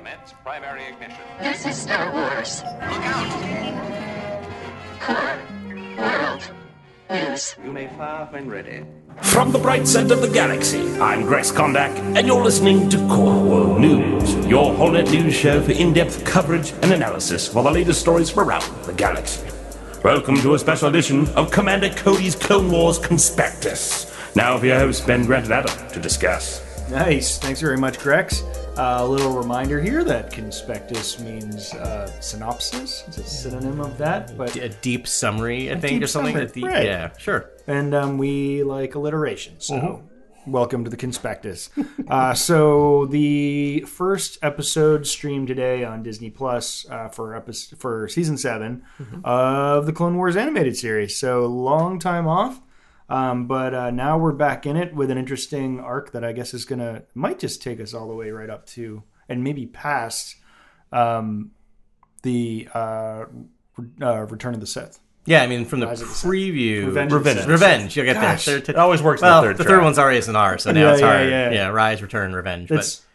Commence primary ignition. This is Star Wars. Look out! Core World News. You may fire when ready. From the bright center of the galaxy, I'm Grex Kondak, and you're listening to Core World News, your whole-net news show for in-depth coverage and analysis of all the latest stories from around the galaxy. Welcome to a special edition of Commander Cody's Clone Wars Conspectus. Now for your host, Ben Grant Adam, to discuss. Nice. Thanks very much, Grex. Uh, a little reminder here that conspectus means uh, synopsis. It's a synonym of that, but a deep summary, I think, or something. summary, right. Yeah, sure. and um, we like alliteration. So, Mm-hmm. welcome to the conspectus. uh, so, the first episode streamed today on Disney Plus uh, for episode, for season 7 Mm-hmm. of the Clone Wars animated series. So, long time off. Um, but uh, now we're back in it with an interesting arc that I guess is gonna might just take us all the way right up to and maybe past um, the uh, uh, Return of the Sith. Yeah, I mean, from the Rise of the Sith. preview, Revenge of. Revenge. You'll get Gosh. there. Third- It always works well, in the third the third one's already an R, so now Yeah, it's yeah, hard. yeah. Yeah, Rise, Return, Revenge. It's but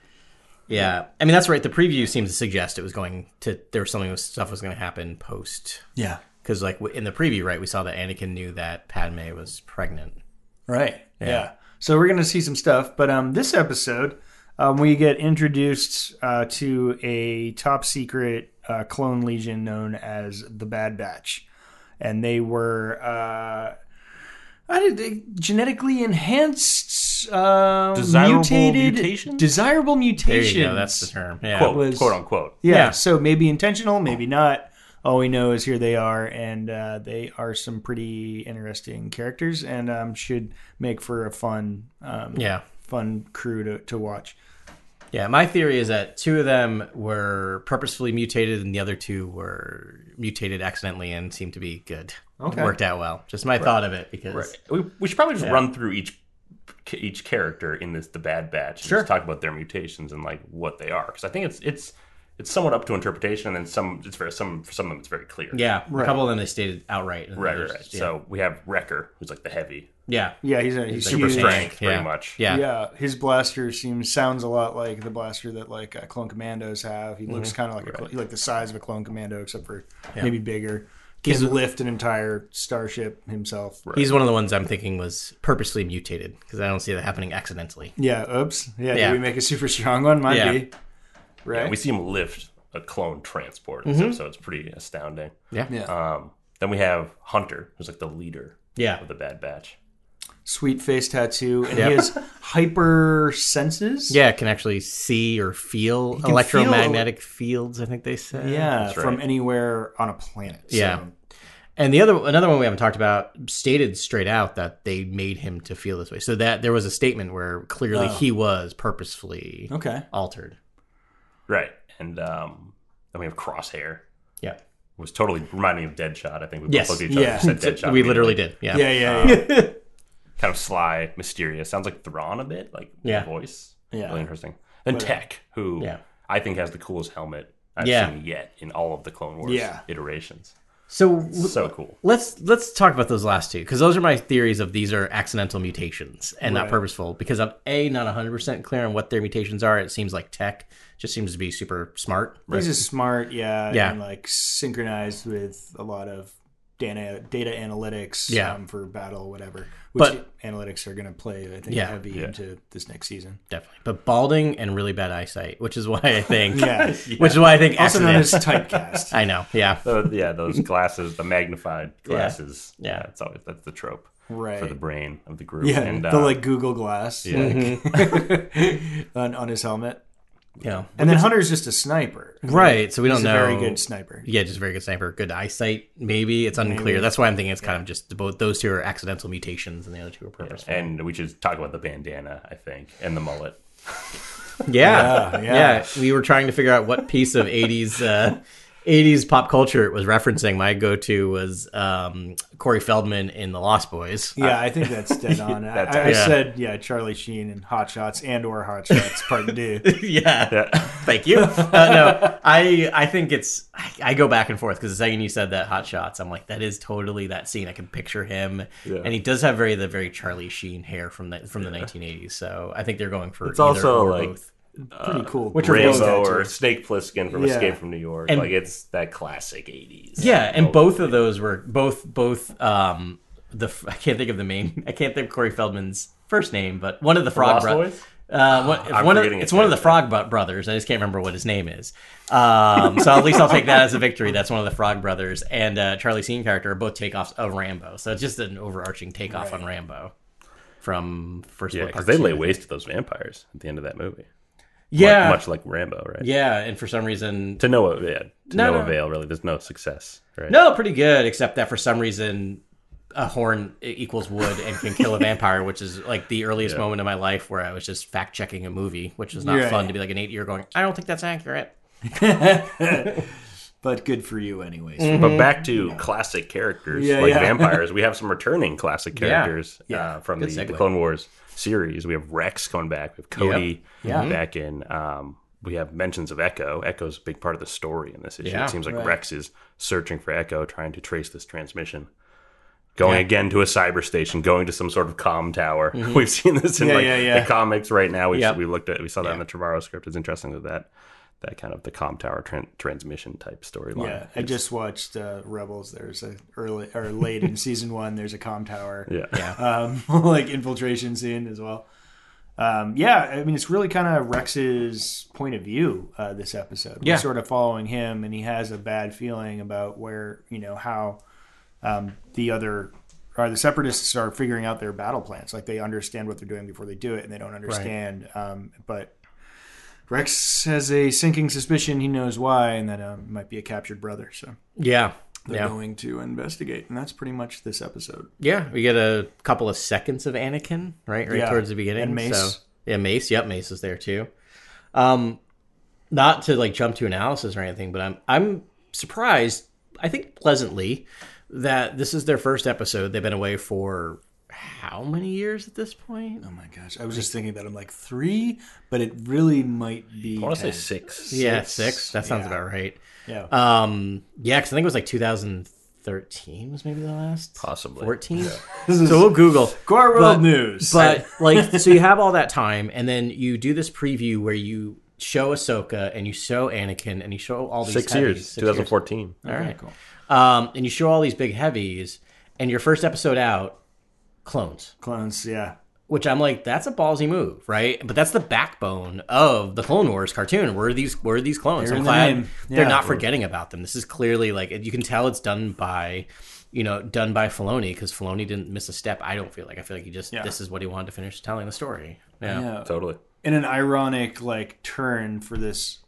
yeah, I mean, that's right. The preview seems to suggest it was going to there was something stuff was going to happen post yeah, because like in the preview, right, we saw that Anakin knew that Padme was pregnant. Right. Yeah. So we're going to see some stuff, but um, this episode, um, we get introduced uh, to a top secret uh, clone legion known as the Bad Batch, and they were uh, I did they genetically enhanced, um, Desirable mutated, mutations? desirable There mutations. you go. That's the term. Yeah. quote, was- quote unquote. Yeah, Yeah. So maybe intentional, maybe not. All we know is here they are, and uh, they are some pretty interesting characters, and um, should make for a fun, um, Yeah. fun crew to, to watch. Yeah, my theory is that two of them were purposefully mutated, and the other two were mutated accidentally and seemed to be good. Okay. worked out well. Just my thought of it because We, we should probably just run through each each character in this the Bad Batch. And Sure. Just talk about their mutations and like what they are because I think it's it's it's somewhat up to interpretation and then some it's very some for some of them it's very clear. yeah, a couple of them they stated outright. and Right, others right, right. just- yeah. So we have Wrecker, who's like the heavy, yeah, Yeah, he's a, he's super huge. strength, pretty Yeah. much. yeah, Yeah, his blaster seems sounds a lot like the blaster that like uh, clone commandos have. He looks kind of like a, cl- like the size of a clone commando, except for maybe bigger. Can lift an entire starship himself. He's one of the ones I'm thinking was purposely mutated because I don't see that happening accidentally. Yeah. Oops. Yeah. Yeah. Did we make a super strong one? Might Yeah. be. Right. And we see him lift a clone transport, in this episode. it's pretty astounding. Yeah, yeah. Um, then we have Hunter, who's like the leader yeah, of the Bad Batch. sweet face tattoo, and Yep. he has hyper senses. yeah. Can actually see or feel can electromagnetic fields. I think they said. yeah, right. from anywhere on a planet. So, Yeah. And the other another one we haven't talked about stated straight out that they made him to feel this way. So that there was a statement where clearly he was purposefully Okay. altered. Right. And um, then we have Crosshair, Yeah. was totally reminding me of Deadshot. I think we both Yes. looked at each other Yeah. and said Deadshot. we literally did. Yeah. Yeah, yeah, yeah. Kind of sly, mysterious. Sounds like Thrawn a bit, like Yeah. voice. Yeah. Really interesting. Then Tech, who Yeah. I think has the coolest helmet I've Yeah. seen yet in all of the Clone Wars Yeah. iterations. So So cool. let's let's talk about those last two because those are my theories of these are accidental mutations and not purposeful. Because I'm a not 100 percent clear on what their mutations are. It seems like Tech just seems to be super smart. He's just smart, yeah, Yeah. and like synchronized with a lot of data data analytics Yeah. um, for battle, whatever. Which But- analytics are going to play, I think, Yeah. heavy Yeah. into this next season. Definitely, but balding and really bad eyesight, which is why I think, Yeah. which is why I think Also known as accident- typecast. I know, yeah, Uh, yeah, those glasses, the magnified glasses. Yeah. it's always that's the trope Right. for the brain of the group. yeah, and the uh, like Google Glass yeah. like, on, on his helmet. Yeah, And then Hunter's just a sniper. Right. So we don't He's a know. very good sniper. Yeah, just a very good sniper. Good eyesight, maybe. It's unclear. Maybe. That's why I'm thinking it's kind of just both those two are accidental mutations and the other two are purposeful. and we should talk about the bandana, I think, and the mullet. Yeah. Yeah, yeah, yeah. We were trying to figure out what piece of '80s uh, '80s pop culture it was referencing. My go-to was um, Corey Feldman in The Lost Boys. Yeah, I think that's dead on. I, That's- I, I yeah. said, yeah, Charlie Sheen and Hot Shots and or Hot Shots Part Two. yeah. Yeah. Thank you. Uh, no, I I think it's I, I go back and forth because the second you said that hot shots, I'm like that is totally that scene. I can picture him, Yeah. and he does have very the very Charlie Sheen hair from the from the 1980s. So I think they're going for It's either also or like both. Pretty cool. which are both Rambo or Snake Plissken from Yeah. Escape from New York. And- like it's that classic '80s. Yeah, and both of those were both both um the I can't think of the main I can't think of Corey Feldman's first name, but one of the Frog brothers. Boys? Uh, what, it's I'm one of, it's one of the. Frog brothers. I just can't remember what his name is. Um, so at least I'll take that as a victory. That's one of the Frog brothers and uh, Charlie Sheen character are both takeoffs of Rambo. So it's just an overarching takeoff on Rambo from first. Yeah, because they lay waste to those vampires at the end of that movie. Yeah, much, much like Rambo, right? yeah, and for some reason, To no, yeah, to No, no, no. avail. Really, there's no success. Right? No, pretty good, except that for some reason a horn equals wood and can kill a vampire, which is like the earliest moment of my life where I was just fact checking a movie, which was not Right. fun to be like an eight year going, I don't think that's accurate. but good for you, anyways. But back to classic characters Yeah, like yeah. vampires. We have some returning classic characters Yeah. Uh, from the, the. Clone Wars series. We have Rex coming back. We have Cody Yeah. back in. Um, we have mentions of Echo. Echo's a big part of the story in this issue. Yeah. it seems like Right. Rex is searching for Echo, trying to trace this transmission. Going again to a cyber station, going to some sort of comm tower. We've seen this in Yeah, like yeah, yeah. the comics right now. We Yep. we looked at we saw that in the Trevorrow script. It's interesting that that that kind of the comm tower tran- transmission type storyline. Yeah, I just watched uh, Rebels. There's a early or late in season one. There's a com tower, yeah. Yeah. um, like infiltration scene as well. Um, yeah, I mean it's really kind of Rex's point of view. Uh, this episode, Yeah. We're sort of following him, and he has a bad feeling about where you know how um, the other or the separatists are figuring out their battle plans. Like they understand what they're doing before they do it, and they don't understand. Um, but Rex has a sinking suspicion he knows why, and that um, might be a captured brother. So Yeah. they're Yeah. going to investigate, and that's pretty much this episode. Yeah. We get a couple of seconds of Anakin, right? Right Yeah. towards the beginning. And Mace. So, yeah, Mace. Yep, Mace is there too. Um, not to like jump to analysis or anything, but I'm I'm surprised. I think pleasantly that this is their first episode. They've been away for how many years at this point? Oh my gosh, I was just thinking that I'm like three, but it really might be. I want to say 10. six. Yeah, six. That sounds Yeah. about right. Yeah, Um, yeah, because I think it was like 2013 was maybe the last. Possibly. 14. so we'll Google. Core but- World News. But like, so you have all that time, and then you do this preview where you show Ahsoka and you show Anakin and you show all these Six heavies. years, Six 2014. All right. cool. Um, and you show all these big heavies, and your first episode out, clones. clones. Yeah, Which I'm like, that's a ballsy move, right? But that's the backbone of the Clone Wars cartoon. Where are these? Where are these clones? They're I'm in the glad they're Yeah. not forgetting about them. This is clearly like you can tell it's done by, you know, done by Filoni because Filoni didn't miss a step. I don't feel like I feel like he just Yeah. this is what he wanted to finish telling the story. Yeah, yeah. Totally. In an ironic like turn for this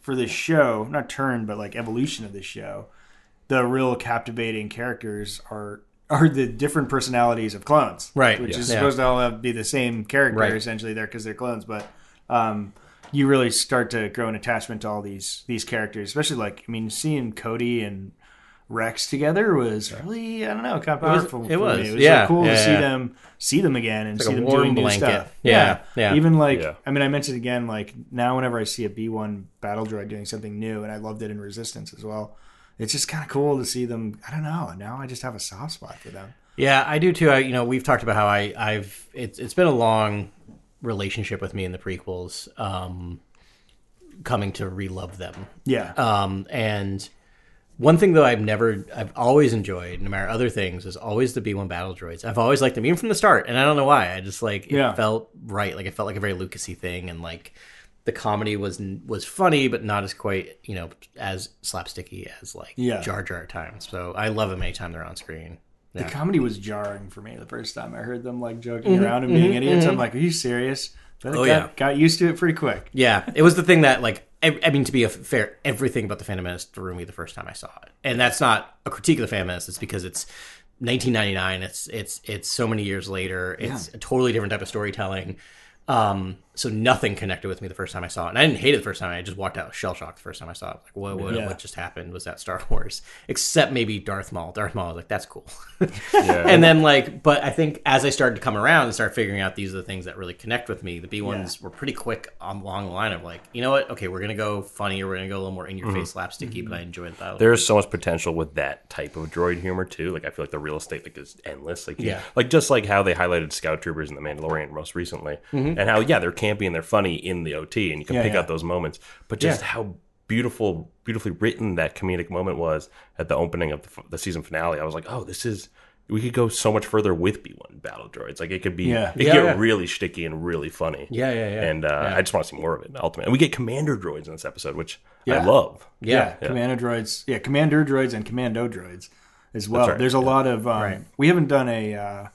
for this show, not turn, but like evolution of this show, the real captivating characters are are the different personalities of clones, Right, Which yeah. is Yeah. supposed to all have, be the same character Right. essentially there because they're clones, but um, you really start to grow an attachment to all these these characters, especially like I mean, seeing Cody and Rex together was really I don't know kind of powerful. it for was, me. It was yeah, so cool yeah, to see yeah. them see them again and like see them warm doing new blanket. stuff. Yeah, yeah. Even like Yeah. I mean, I mentioned again like now whenever I see a B one battle droid doing something new, and I loved it in Resistance as well. It's just kind of cool to see them. I don't know. Now I just have a soft spot for them. Yeah, I do too. I, you know, we've talked about how I, I've it's it's been a long relationship with me in the prequels, um, coming to relove them. Yeah. Um, and one thing though I've never, I've always enjoyed, no matter other things, is always the B one battle droids. I've always liked them, even from the start, and I don't know why. I just like it Yeah. felt right. Like it felt like a very Lucasy thing, and like the comedy was was funny, but not as quite you know as slapsticky as like Yeah. Jar Jar at times. So I love them anytime they're on screen. The comedy was jarring for me the first time I heard them like joking around and being idiots. I'm like, are you serious? But I Mm-hmm, Oh, got, yeah. got used to it pretty quick. Yeah, it was the thing that like I, I mean to be a fair, everything about the Phantom Menace threw me the first time I saw it, and that's not a critique of the Phantom Menace. It's because it's 1999. It's it's it's so many years later. It's a totally different type of storytelling. Um, so nothing connected with me the first time I saw it, and I didn't hate it the first time. I just walked out shell shocked the first time I saw it. Like, what what, Yeah. what just happened? Was that Star Wars? Except maybe Darth Maul. Darth Maul I was like, that's cool. Yeah. and then like but i think as i started to come around and start figuring out these are the things that really connect with me the b ones were pretty quick on along the line of like you know what okay we're gonna go funny or we're gonna go a little more in your face slapsticky but i enjoy that. There's so much potential with that type of droid humor too. Like I feel like the real estate like is endless. Like Yeah. like just like how they highlighted Scout Troopers in The Mandalorian most recently, Mm-hmm. and how yeah they're campy and they're funny in the OT, and you can Yeah, pick yeah. out those moments. But just Yeah. how beautiful, beautifully written that comedic moment was at the opening of the, the season finale, I was like, oh, this is. We could go so much further with B1 battle droids. Like it could be, Yeah. it could Yeah, get yeah. really sticky and really funny. Yeah, yeah, yeah. And uh, I just want to see more of it. Ultimately, and we get commander droids in this episode, which I Yeah. love. yeah. Commander droids. Yeah, commander droids and commando droids as well. right, There's a yeah. lot of. Um, Right. We haven't done a. Uh,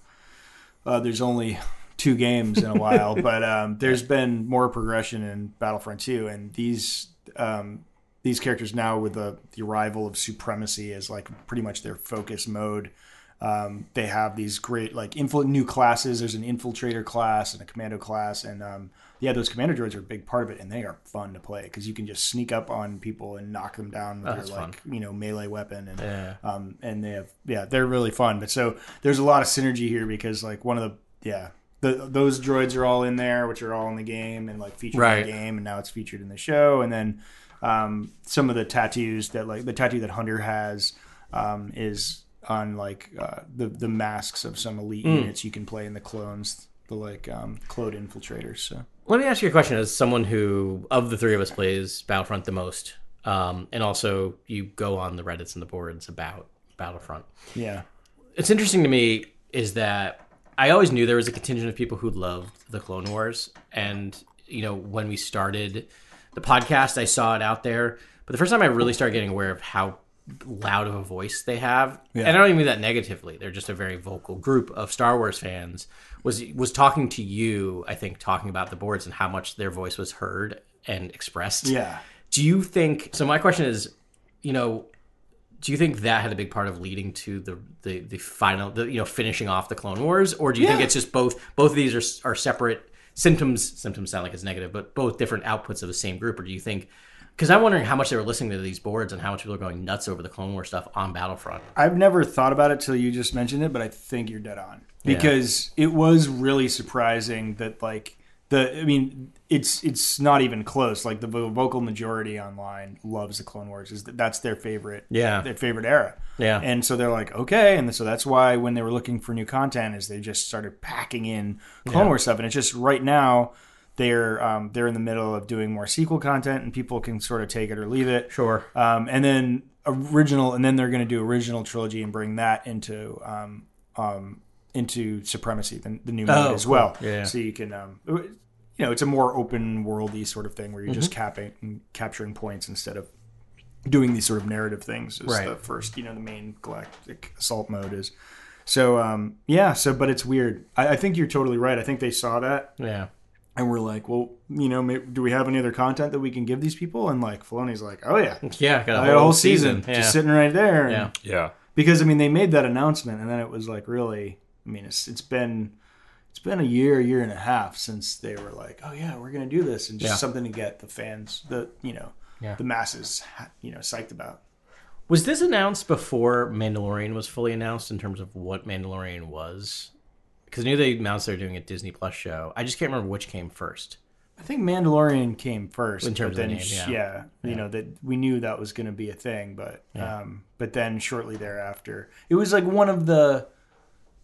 uh, there's only two games in a while, but um, there's been more progression in Battlefront 2, and these um, these characters now with the the arrival of supremacy as like pretty much their focus mode. Um, they have these great like infil- new classes. There's an infiltrator class and a commando class, and um, yeah, those commando droids are a big part of it, and they are fun to play because you can just sneak up on people and knock them down with that's your fun. like you know melee weapon, and Yeah. um, and they have yeah, they're really fun. But so there's a lot of synergy here because like one of the yeah. The, those droids are all in there, which are all in the game and like featured in the game, and now it's featured in the show. And then um, some of the tattoos that like the tattoo that Hunter has um, is on like uh, the the masks of some elite units you can play in the clones, the like um, clone infiltrators. So Let me ask you a question as someone who, of the three of us, plays Battlefront the most, um, and also you go on the Reddits and the boards about Battlefront. yeah, It's interesting to me is that I always knew there was a contingent of people who loved the Clone Wars, and you know when we started the podcast, I saw it out there. But the first time I really started getting aware of how loud of a voice they have, and I don't even mean that negatively. They're just a very vocal group of Star Wars fans. Was was talking to you, I think, talking about the boards and how much their voice was heard and expressed. yeah. Do you think? So my question is, you know, do you think that had a big part of leading to the the, the final, the, you know, finishing off the Clone Wars, or do you think it's just both? Both of these are are separate symptoms. Symptoms sound like it's negative, but both different outputs of the same group. Or do you think? Because I'm wondering how much they were listening to these boards and how much people are going nuts over the Clone War stuff on Battlefront. I've never thought about it till you just mentioned it, but I think you're dead on because it was really surprising that like the I mean it's it's not even close. Like the vocal majority online loves the Clone Wars. Is that that's their favorite Yeah. their favorite era. Yeah. and so they're like okay, and so that's why when they were looking for new content, is they just started packing in Clone Wars stuff, and it's just right now. They're um, they're in the middle of doing more sequel content, and people can sort of take it or leave it. Sure. Um, and then original, and then they're going to do original trilogy and bring that into um, um, into Supremacy, the, the new mode Oh, as cool. well. Yeah, yeah. So you can, um, you know, it's a more open worldy sort of thing where you're just Mm-hmm. capping, capturing points instead of doing these sort of narrative things. As Right. the first, you know, the main galactic assault mode is. So um, yeah, so but it's weird. I, I think you're totally right. I think they saw that Yeah. and we're like, well, you know, may do we have any other content that we can give these people? And like Filoni's like, oh yeah, Yeah. Got a I whole, got a whole season, Yeah. just sitting right there. And- yeah. Yeah. Because I mean, they made that announcement, and then it was like really. I mean, it's it's been it's been a year, year and a half since they were like, oh yeah, we're gonna do this, and just Yeah. something to get the fans, the you know, Yeah. the masses, you know, psyched about. Was this announced before Mandalorian was fully announced in terms of what Mandalorian was? Because I knew they announced they were doing a Disney Plus show. I just can't remember which came first. I think Mandalorian came first In terms but of then name, yeah. yeah, you know that we knew that was going to be a thing, but um, but then shortly thereafter, it was like one of the,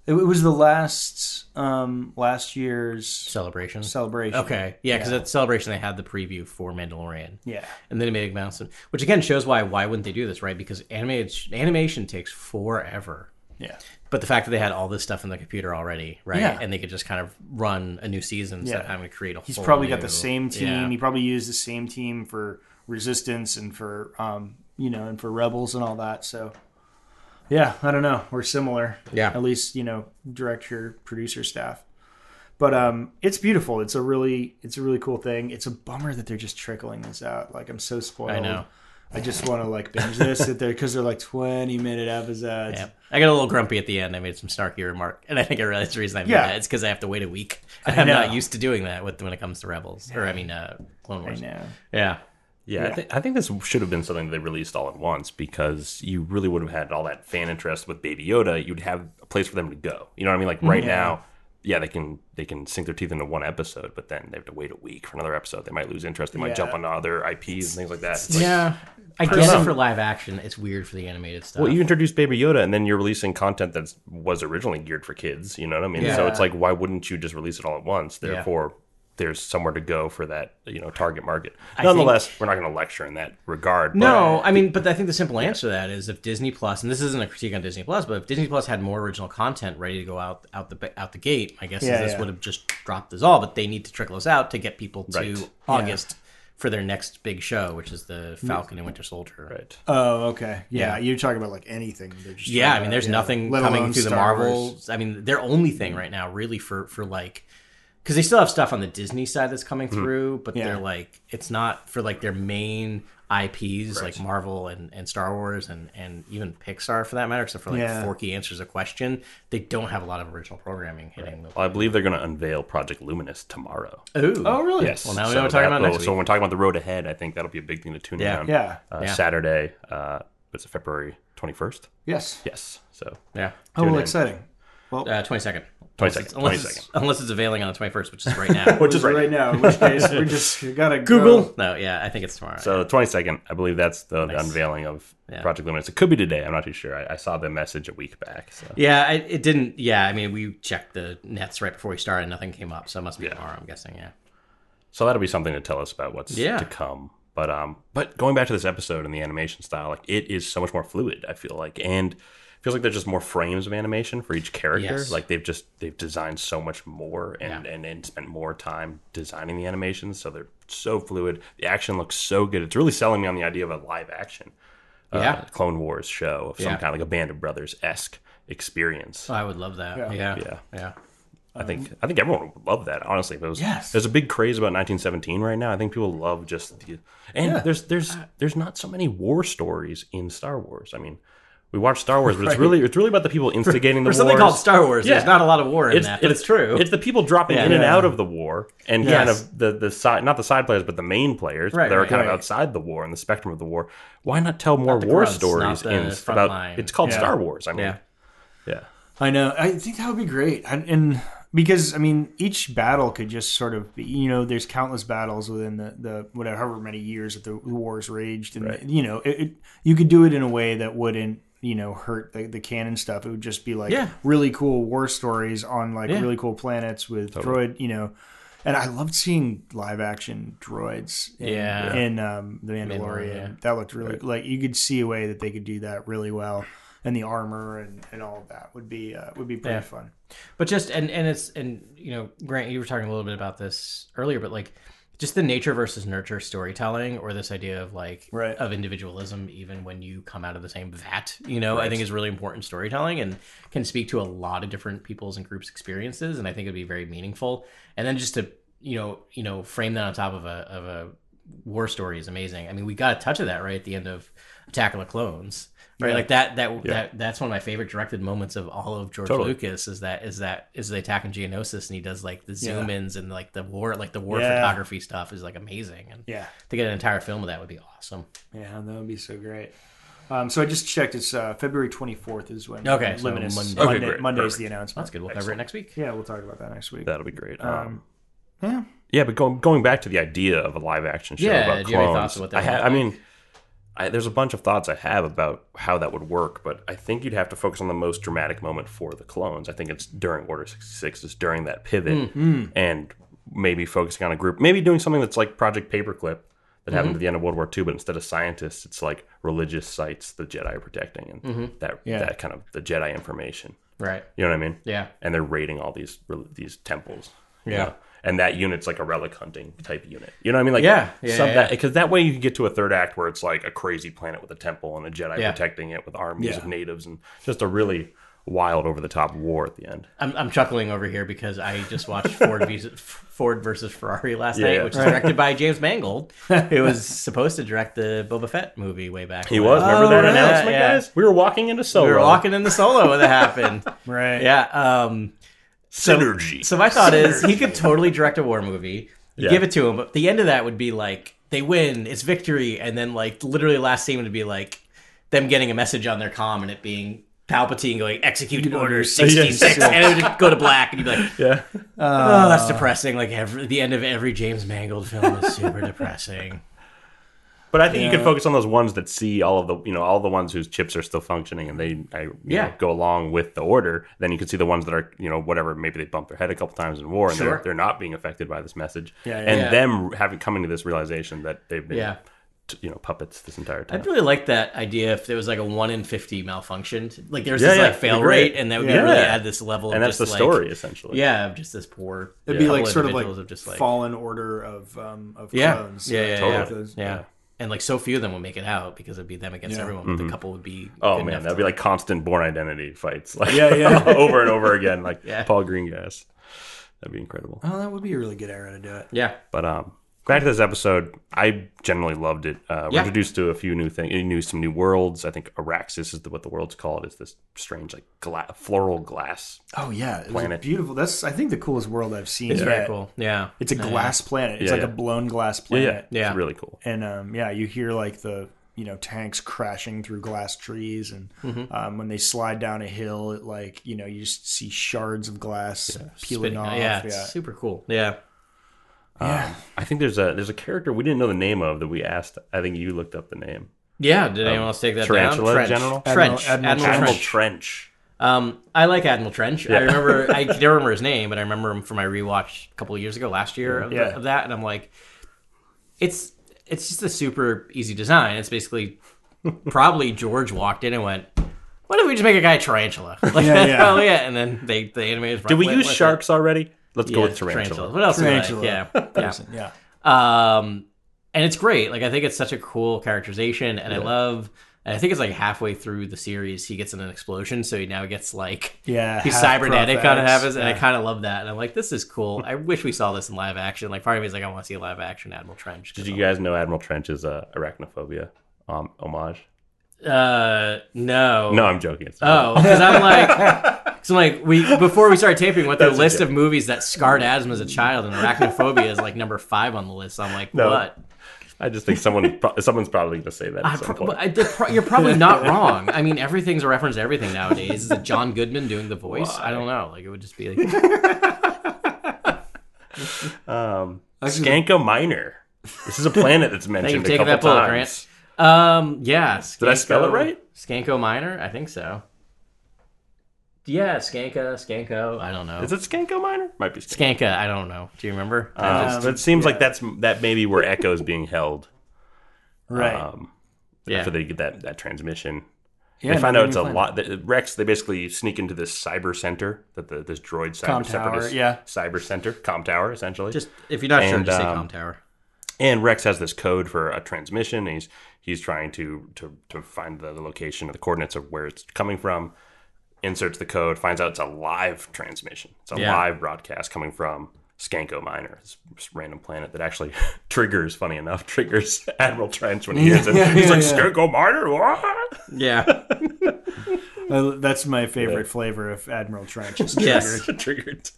it, it was the last um last year's Celebration. celebration. Okay, yeah, because Yeah. at Celebration they had the preview for Mandalorian, Yeah, and then they made announcement, which again shows why why wouldn't they do this, right? Because animated animation takes forever. yeah, But the fact that they had all this stuff in the computer already, right, Yeah. and they could just kind of run a new season instead of Yeah. having to create a. he's whole probably got new- the same team. Yeah. He probably used the same team for Resistance and for um you know and for Rebels and all that. So yeah, I don't know. We're similar. Yeah. at least you know director producer staff. But um, it's beautiful. It's a really, it's a really cool thing. It's a bummer that they're just trickling this out. Like I'm so spoiled. I know. I just want to like binge this sit there because they're like 20 minute episodes. Yeah. I got a little grumpy at the end. I made some snarky remark, and I think I realized the reason I made Yeah. that it's because I have to wait a week. I'm not used to doing that with when it comes to Rebels, or I mean, uh, Clone I Wars. know. Yeah, Yeah, I, th- I think this should have been something they released all at once because you really would have had all that fan interest with Baby Yoda. You'd have a place for them to go. You know what I mean? Like right now, yeah, they can they can sink their teeth into one episode, but then they have to wait a week for another episode. They might lose interest. They might Yeah. jump on other IPs and things like that. Like, yeah. I guess it for live action. It's weird for the animated stuff. Well, you introduced Baby Yoda, and then you're releasing content that was originally geared for kids. You know what I mean? So it's like, why wouldn't you just release it all at once? Therefore, there's somewhere to go for that you know target market. Nonetheless, we're not going to lecture in that regard. But No, I mean, but I think the simple answer to that is if Disney Plus, and this isn't a critique on Disney Plus, but if Disney Plus had more original content ready to go out out the out the gate, I guess Yeah, this yeah. would have just dropped us all. But they need to trickle us out to get people to Right. August for their next big show, which is the Falcon and Winter Soldier. right. Oh, okay. Yeah, Yeah. you're talking about like anything. Just Yeah, I mean, there's yeah. nothing Let coming alone through the Star Wars. Marvels. I mean, their only thing right now, really, for for like, because they still have stuff on the Disney side that's coming through, but Yeah. they're like, it's not for like their main IPs like Marvel and, and Star Wars and and even Pixar for that matter, except for like Yeah. Forky answers a question. They don't have a lot of original programming hitting. Well, I believe they're going to unveil Project Luminous tomorrow. Ooh, Oh, really? Yes. Well, now we so know what we're talking that about will- next So week. when we're talking about the road ahead, I think that'll be a big thing to tune Yeah. in on. Yeah. Uh, Yeah. Saturday, uh, was it February 21st? Yes. Yes. So yeah, Oh, well, in. exciting. uh, twenty second. 22nd, Unless, it's, unless it's availing on the twenty first, which is right now. which is right. now. In which case, we just we gotta Google. Go. No, yeah, I think it's tomorrow. So the 22nd, I believe that's the, the unveiling of Yeah. Project Luminous. It could be today. I'm not too sure. I, I saw the message a week back. So Yeah, I, it didn't. Yeah, I mean, we checked the nets right before we started. Nothing came up, so it must be Yeah. tomorrow. I'm guessing. Yeah. So that'll be something to tell us about what's Yeah. to come. But um, but going back to this episode and the animation style, like it is so much more fluid. I feel like, and it feels like there's just more frames of animation for each character. Yes. Like they've just they've designed so much more and, Yeah. and and spent more time designing the animations, so they're so fluid. The action looks so good. It's really selling me on the idea of a live action, uh, Yeah. Clone Wars show of some Yeah. kind of like a Band of Brothers esque experience. Oh, I would love that. Yeah. Yeah. Yeah. Yeah. I think I think everyone would love that. Honestly, if it was, Yes. there's a big craze about 1917 right now. I think people love just the and there's there's there's not so many war stories in Star Wars. I mean, we watch Star Wars, but it's really it's really about the people instigating the war. For something called Star Wars, Yeah. there's not a lot of war in that, but it's, true. It's the people dropping Yeah. in and out of the war, and kind of the the side, not the side players, but the main players Right, that are right, kind of outside the war and the spectrum of the war. Why not tell more the war grunts, stories in about? line. It's called Yeah. Star Wars. I mean, yeah. yeah. I know. I think that would be great. And, and because I mean, each battle could just sort of be. You know, there's countless battles within the the whatever however many years that the wars raged, and Right. you know, it, it, you could do it in a way that wouldn't. You know, hurt the, the canon stuff. It would just be like Yeah. really cool war stories on like Yeah. really cool planets with droid. You know, and I loved seeing live action droids. In, Yeah. in um, the Mandalorian. Mandalorian. That looked really like you could see a way that they could do that really well, and the armor and, and all of that would be uh, would be pretty Yeah. fun. But just and and it's and you know, Grant, you were talking a little bit about this earlier, but like just the nature versus nurture storytelling, or this idea of like Right. of individualism, even when you come out of the same vat, you know, I think is really important storytelling and can speak to a lot of different people's and groups' experiences, and I think it'd be very meaningful. And then just to you know you know frame that on top of a of a war story is amazing. I mean, we got a touch of that right at the end of Attack of the Clones. Right, Yeah. like that. That that that's one of my favorite directed moments of all of George Totally. Lucas. Is that is that is the attack on Geonosis, and he does like the zoom ins and like the war, like the war Yeah. photography stuff is like amazing. And Yeah, to get an entire film of that would be awesome. yeah, that would be so great. Um, so I just checked. It's uh, February twenty fourth is when Okay, so Luminous Monday. Okay, great, Monday's perfect. the announcement. That's good. We'll cover it next week. Yeah, we'll talk about that next week. That'll be great. Um, Um, yeah, yeah, but going going back to the idea of a live action show Yeah, about do any clones, thoughts of that I, ha- I mean, I, there's a bunch of thoughts I have about how that would work, but I think you'd have to focus on the most dramatic moment for the clones. I think it's during Order 66, it's during that pivot, Hmm. and maybe focusing on a group, maybe doing something that's like Project Paperclip that Mm-hmm. happened at the end of World War II, but instead of scientists, it's like religious sites the Jedi are protecting, and Mm-hmm. that Yeah. that kind of the Jedi information. Right. You know what I mean? Yeah. And they're raiding all these these temples. you Yeah. know? And that unit's like a relic hunting type unit. You know what I mean? Like Yeah. Yeah, some yeah, that because that way you can get to a third act where it's like a crazy planet with a temple and a Jedi Yeah. protecting it with armies Yeah. of natives and just a really wild over the top war at the end. I'm, I'm chuckling over here because I just watched Ford versus, Ford versus Ferrari last Yeah. night, which is directed by James Mangold, who was supposed to direct the Boba Fett movie way back. He was. Remember that yeah, announcement, yeah. guys? We were walking into Solo. We were walking in the solo when it happened. right. Yeah. Um, so, Synergy. So my thought is he could totally direct a war movie. Yeah. give it to him, but the end of that would be like they win, it's victory, and then like literally last scene would be like them getting a message on their comm and it being Palpatine going execute order sixteen six, and it would just go to black, and you'd be like, yeah. oh, that's depressing. Like every the end of every James Mangold film is super depressing. But I think you can focus on those ones that see all of the, you know, all the ones whose chips are still functioning and they, I, you Yeah. know, go along with the order. Then you can see the ones that are, you know, whatever. Maybe they bumped their head a couple times in war and Sure. they're, they're not being affected by this message. Yeah, yeah. and Yeah. them having coming to this realization that they've been, Yeah. t- you know, puppets this entire time. I'd really like that idea if there was like a one in fifty malfunctioned. Like there's Yeah, this yeah, like fail it'd be great. rate, and that would Yeah. be really Yeah. add this level. and of that's the just, like- story essentially. Yeah, of just this poor. It'd be like sort of like, of just like fallen order of um, of yeah, clones. yeah, yeah, Totally. yeah, Those- yeah. And like so few of them would make it out because it'd be them against Yeah. everyone. But the couple would be. Oh man, that'd to, be like constant Bourne identity fights, like Yeah, yeah. over and over again, like Yeah. Paul Greengrass. That'd be incredible. Oh, that would be a really good era to do it. yeah, But um, back to this episode, I generally loved it. Uh, we're Yeah. introduced to a few new things, new some new worlds. I think Anaxes is the, what the world's called. It's this strange like gla- floral glass. Oh yeah, it was Planet. beautiful. That's I think the coolest world I've seen. it's yet. very cool. Yeah, It's a glass planet. It's Yeah, like yeah. a blown glass planet. yeah, Yeah. It's really cool. and um, yeah, you hear like the you know tanks crashing through glass trees, and Mm-hmm. um, when they slide down a hill, it like you know you just see shards of glass peeling Spin- off. yeah, Yeah, super cool. Yeah, yeah. I think there's a there's a character we didn't know the name of that we asked. I think you looked up the name. yeah. Did anyone else take that Tarantula down? Trench. General? Trench. Admiral- Admiral, Admiral Admiral Trench. Trench. Um, I like Admiral Trench. I remember. I don't remember his name, but I remember him from my rewatch a couple of years ago, last year of, the- of that, and I'm like, it's it's just a super easy design. It's basically probably George walked in and went, "Why don't we just make a guy tarantula?" Like, Yeah, yeah. oh yeah, and then they the animators. Did we use with it. sharks already? Let's Yeah, go with tarantula. What else? do we like? Yeah, yeah. Person, yeah. Um, and it's great. Like I think it's such a cool characterization, and I love. And I think it's like halfway through the series, he gets in an explosion, so he now gets like Yeah, he's half cybernetic kind of prosthetics, happens, and I kind of love that. And I'm like, this is cool. I wish we saw this in live action. Like part of me is like, I want to see a live action Admiral Trench. Did you guys know Admiral Trench is a arachnophobia um, homage? Uh, no, No, I'm joking. It's Oh, because I'm like, so like we before we started taping, what the That's a list joke. of movies that scarred Adam as a child, and arachnophobia is like number five on the list. I'm like, No. what? I just think someone pro- someone's probably going to say that I at some pro- point. but I, the pro- you're probably not wrong. I mean, everything's a reference to everything nowadays. Is it John Goodman doing the voice? I don't know. Like it would just be like, Um, Skanka Minor. This is a planet that's mentioned a taking couple that bullet, times. Um, yeah. Did I spell it right? Skanko Minor, I think so. Yeah, Skanka, Skanko. I don't know. Is it Skanko Minor? Might be Skanko. Skanka? I don't know. Do you remember? I Uh, just- it seems like that's that maybe where Echo is being held. Right. Um, yeah. After they get that, that transmission. yeah, they find out it's a lot. that- Rex, they basically sneak into this cyber center that the this droid cyber Com tower, yeah. cyber center, com tower, essentially. Just if you're not sure, And, just say um, Com Tower. And Rex has this code for a transmission. And he's he's trying to to to find the, the location of the coordinates of where it's coming from. Inserts the code, finds out it's a live transmission. It's a Yeah. live broadcast coming from Skanko Minor, this random planet that actually triggers. Funny enough, triggers Admiral Trench when he hears it. Yeah, He's yeah, like yeah. Skanko Minor. What? Yeah. That's my favorite flavor of Admiral Trench. is Yes. triggered.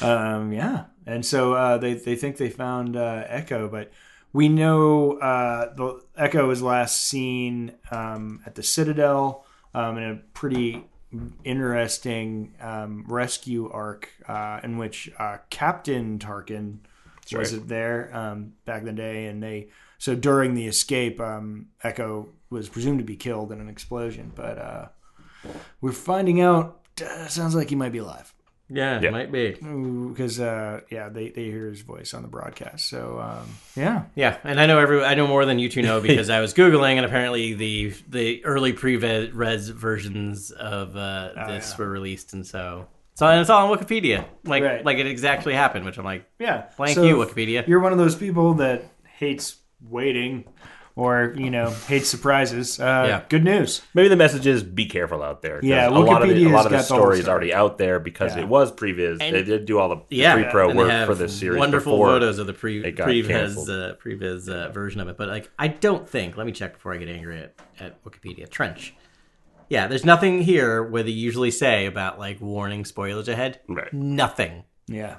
Um, yeah, and so uh, they they think they found uh, Echo, but we know uh, the Echo was last seen um, at the Citadel um, in a pretty interesting um, rescue arc uh, in which uh, Captain Tarkin was right. there um, back in the day, and they so during the escape, um, Echo was presumed to be killed in an explosion, but uh, we're finding out. Uh, sounds like he might be alive Yeah, Yeah. it might be. because uh, yeah, they, they hear his voice on the broadcast. So um, yeah, Yeah, and I know every I know more than you two know because I was googling, and apparently the the early previs versions of uh, this yeah. were released, and so so and it's all on Wikipedia, like Right. like it exactly happened, which I'm like, yeah. Thank So you, Wikipedia. You're one of those people that hates waiting, or you know hates surprises. Uh, Yeah. Good news. Maybe the message is be careful out there. Yeah, a lot of the, a lot of the got the whole story is already out there because Yeah. it was previs. And- they did do all the, the yeah, pre-pro and work for this series. Wonderful photos of the pre it got previs canceled. uh, previs uh, version of it, but like I don't think. Let me check before I get angry at, at Wikipedia. Trench. Yeah, there's nothing here where they usually say about like warning spoilers ahead. Right. Nothing. Yeah.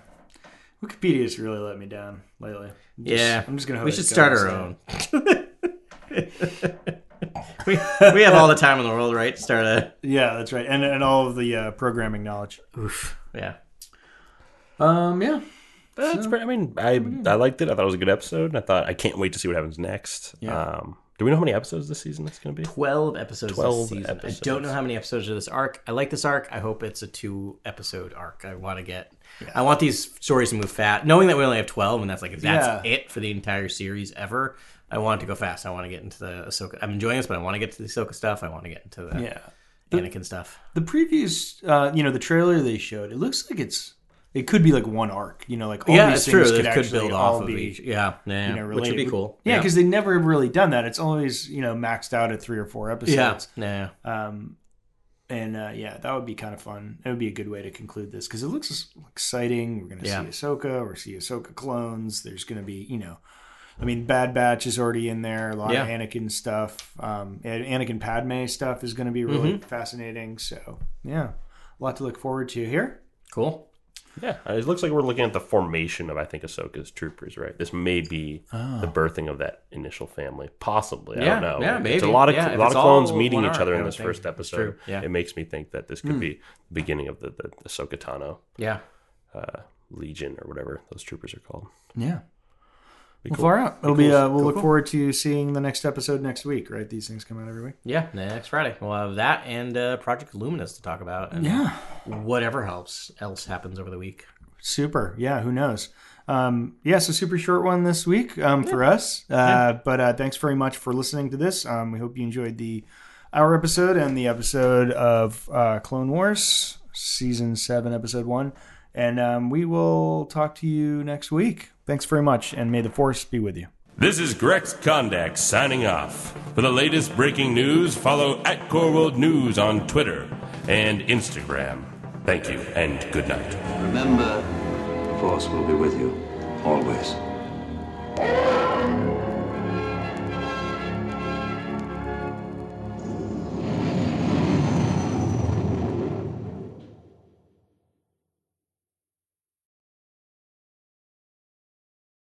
Wikipedia's really let me down lately. I'm just- yeah, I'm just gonna. We should start our own. we, we have all the time in the world, right? Start a Yeah, that's right, and and all of the uh, programming knowledge. oof. Yeah. Um, yeah. That's pretty, I mean, I I liked it. I thought it was a good episode. And I thought I can't wait to see what happens next. Um, do we know how many episodes this season it's going to be? 12 episodes 12 this season. I don't know how many episodes of this arc. I like this arc. I hope it's a two episode arc. I want to get I want these stories to move fast. Knowing that we only have 12 and that's like if that's Yeah. it for the entire series ever, I want to go fast. I want to get into the Ahsoka. I'm enjoying this, but I want to get to the Ahsoka stuff. I want to get into the Yeah. Anakin stuff. The previews, uh, you know, the trailer they showed, it looks like it's it could be like one arc. You know, like all yeah, these true. things It could, could build off of be, each. Yeah, yeah, You know, which would be cool. Yeah, because they never really done that. It's always you know maxed out at three or four yeah, episodes. yeah. Um, and uh, yeah, that would be kind of fun. It would be a good way to conclude this because it looks exciting. We're going to Yeah. see Ahsoka. We're see Ahsoka clones. There's going to be, you know, I mean, Bad Batch is already in there. A lot Yeah. of Anakin stuff. Um, and Anakin Padme stuff is going to be really Mm-hmm. fascinating. So yeah, a lot to look forward to here. Cool. Yeah, it looks like we're looking at the formation of I think Ahsoka's troopers. Right, this may be the birthing of that initial family, possibly. I Ah. Yeah, don't know. yeah, It's a lot of Yeah, a lot of clones meeting each other in this first episode. Yeah. It makes me think that this could be the beginning of the the Ahsoka Tano Yeah. uh, Legion or whatever those troopers are called. Yeah. Well, cool. far out. It'll be. cool. Uh, we'll Cool, look forward to seeing the next episode next week. Right? These things come out every week. Yeah, next Friday. We'll have that and uh, Project Luminous to talk about. And Yeah. Whatever else else happens over the week. Super. Yeah, who knows? Um, yeah, so super short one this week um, for us. Uh, But uh, thanks very much for listening to this. Um, we hope you enjoyed the our episode and the episode of uh, Clone Wars, season seven, episode one. And um, we will talk to you next week. Thanks very much, and may the force be with you. This is Grex Kondak signing off. For the latest breaking news, follow at Core World News on Twitter and Instagram. Thank you and good night. Remember, the Force will be with you always.